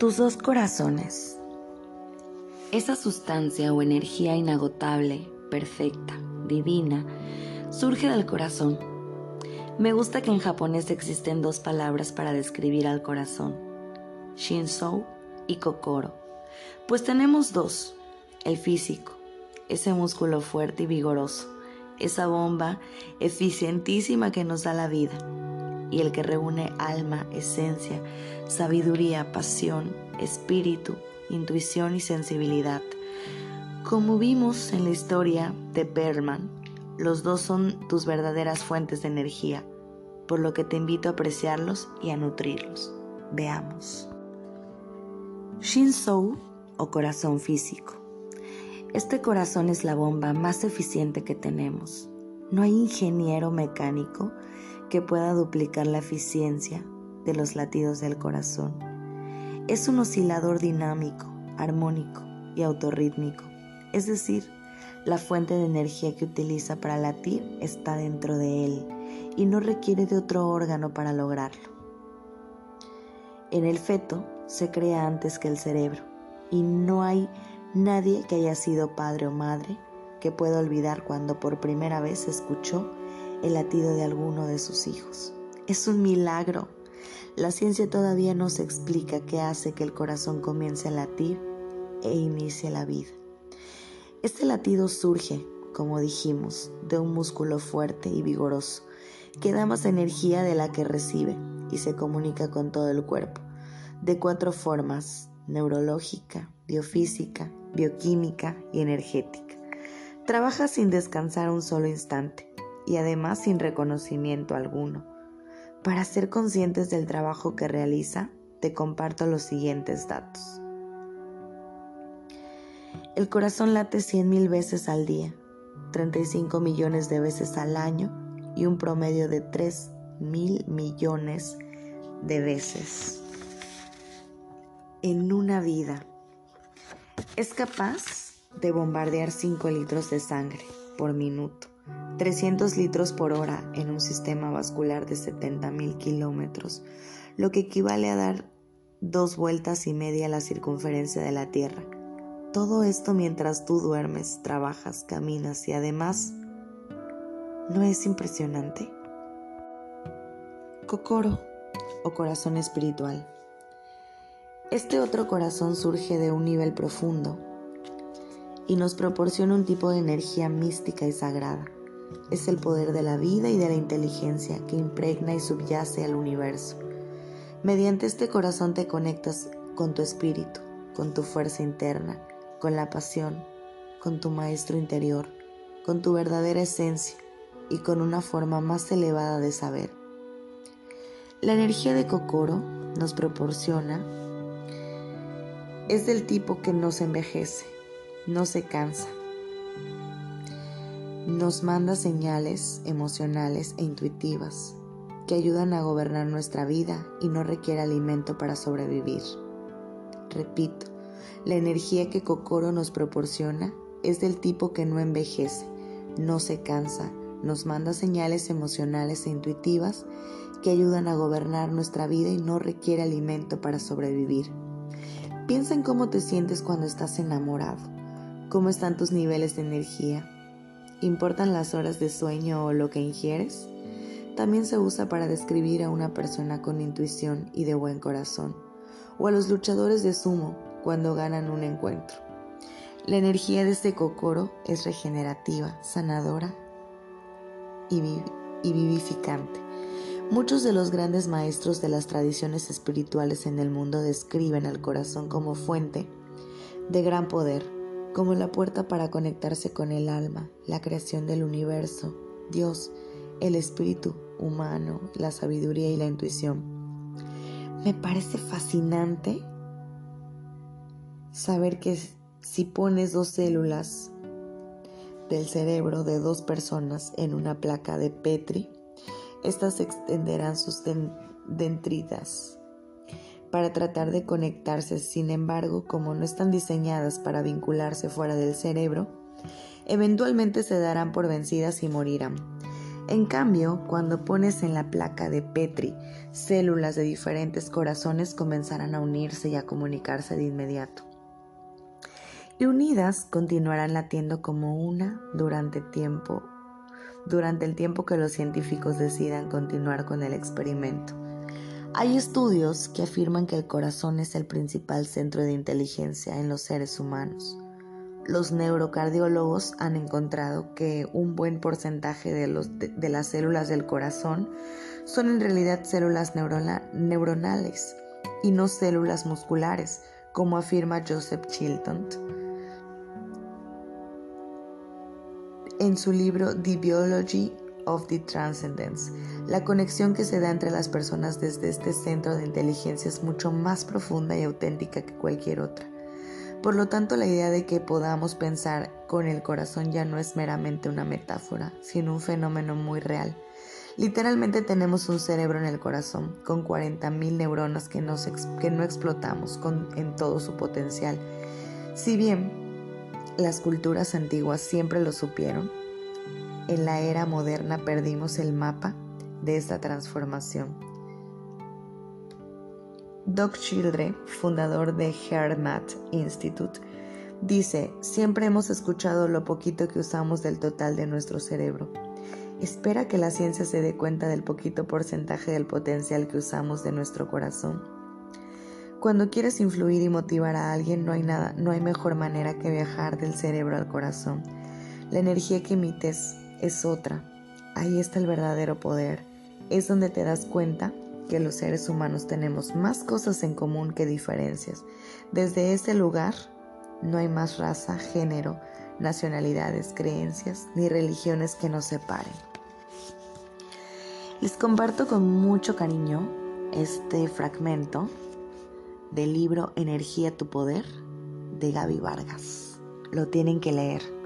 Tus dos corazones. Esa sustancia o energía inagotable, perfecta, divina, surge del corazón. Me gusta que en japonés existen dos palabras para describir al corazón, Shinsou y Kokoro, pues tenemos dos, el físico, ese músculo fuerte y vigoroso, esa bomba eficientísima que nos da la vida, y el que reúne alma, esencia, sabiduría, pasión, espíritu, intuición y sensibilidad. Como vimos en la historia de Berman, los dos son tus verdaderas fuentes de energía, por lo que te invito a apreciarlos y a nutrirlos. Veamos. Shinsou o corazón físico. Este corazón es la bomba más eficiente que tenemos. No hay ingeniero mecánico que pueda duplicar la eficiencia de los latidos del corazón. Es un oscilador dinámico, armónico y autorrítmico, es decir, la fuente de energía que utiliza para latir está dentro de él y no requiere de otro órgano para lograrlo. En el feto se crea antes que el cerebro y no hay nadie que haya sido padre o madre que pueda olvidar cuando por primera vez escuchó el latido de alguno de sus hijos. Es un milagro. La ciencia todavía no se explica qué hace que el corazón comience a latir e inicie la vida. Este latido surge, como dijimos, de un músculo fuerte y vigoroso, que da más energía de la que recibe y se comunica con todo el cuerpo, de cuatro formas, neurológica, biofísica, bioquímica y energética. Trabaja sin descansar un solo instante y además sin reconocimiento alguno. Para ser conscientes del trabajo que realiza, te comparto los siguientes datos. El corazón late 100 mil veces al día, 35 millones de veces al año y un promedio de 3 mil millones de veces en una vida. Es capaz de bombardear 5 litros de sangre por minuto 300 litros por hora en un sistema vascular de 70 mil kilómetros, lo que equivale a dar dos vueltas y media a la circunferencia de la Tierra. Todo esto mientras tú duermes, trabajas, caminas y además, ¿no es impresionante? Kokoro o corazón espiritual. Este otro corazón surge de un nivel profundo y nos proporciona un tipo de energía mística y sagrada es el poder de la vida y de la inteligencia que impregna y subyace al universo. Mediante este corazón te conectas con tu espíritu, con tu fuerza interna, con la pasión, con tu maestro interior, con tu verdadera esencia y con una forma más elevada de saber. La energía de Kokoro nos proporciona es del tipo que no se envejece, no se cansa, nos manda señales emocionales e intuitivas que ayudan a gobernar nuestra vida y no requiere alimento para sobrevivir. Repito, la energía que Kokoro nos proporciona es del tipo que no envejece, no se cansa, nos manda señales emocionales e intuitivas que ayudan a gobernar nuestra vida y no requiere alimento para sobrevivir. Piensa en cómo te sientes cuando estás enamorado, cómo están tus niveles de energía, ¿Importan las horas de sueño o lo que ingieres? También se usa para describir a una persona con intuición y de buen corazón, o a los luchadores de sumo cuando ganan un encuentro. La energía de este cocoro es regenerativa, sanadora y, y vivificante. Muchos de los grandes maestros de las tradiciones espirituales en el mundo describen al corazón como fuente de gran poder como la puerta para conectarse con el alma, la creación del universo, Dios, el espíritu humano, la sabiduría y la intuición. Me parece fascinante saber que si pones dos células del cerebro de dos personas en una placa de Petri, estas extenderán sus dendritas para tratar de conectarse, sin embargo, como no están diseñadas para vincularse fuera del cerebro, eventualmente se darán por vencidas y morirán. En cambio, cuando pones en la placa de Petri células de diferentes corazones comenzarán a unirse y a comunicarse de inmediato. Y unidas continuarán latiendo como una durante tiempo, durante el tiempo que los científicos decidan continuar con el experimento. Hay estudios que afirman que el corazón es el principal centro de inteligencia en los seres humanos. Los neurocardiólogos han encontrado que un buen porcentaje de, las células del corazón son en realidad células neuronales y no células musculares, como afirma Joseph Chilton en su libro The Biology of the Transcendence. La conexión que se da entre las personas desde este centro de inteligencia es mucho más profunda y auténtica que cualquier otra. Por lo tanto, la idea de que podamos pensar con el corazón ya no es meramente una metáfora, sino un fenómeno muy real. Literalmente tenemos un cerebro en el corazón, con 40.000 neuronas que, no explotamos en todo su potencial. Si bien las culturas antiguas siempre lo supieron, en la era moderna perdimos el mapa de esta transformación. Doc Childre, fundador de HeartMath Institute, dice, siempre hemos escuchado lo poquito que usamos del total de nuestro cerebro. Espera que la ciencia se dé cuenta del poquito porcentaje del potencial que usamos de nuestro corazón. Cuando quieres influir y motivar a alguien no hay nada, no hay mejor manera que viajar del cerebro al corazón. La energía que emites es otra. Ahí está el verdadero poder. Es donde te das cuenta que los seres humanos tenemos más cosas en común que diferencias. Desde ese lugar no hay más raza, género, nacionalidades, creencias ni religiones que nos separen. Les comparto con mucho cariño este fragmento del libro Energía tu Poder de Gaby Vargas. Lo tienen que leer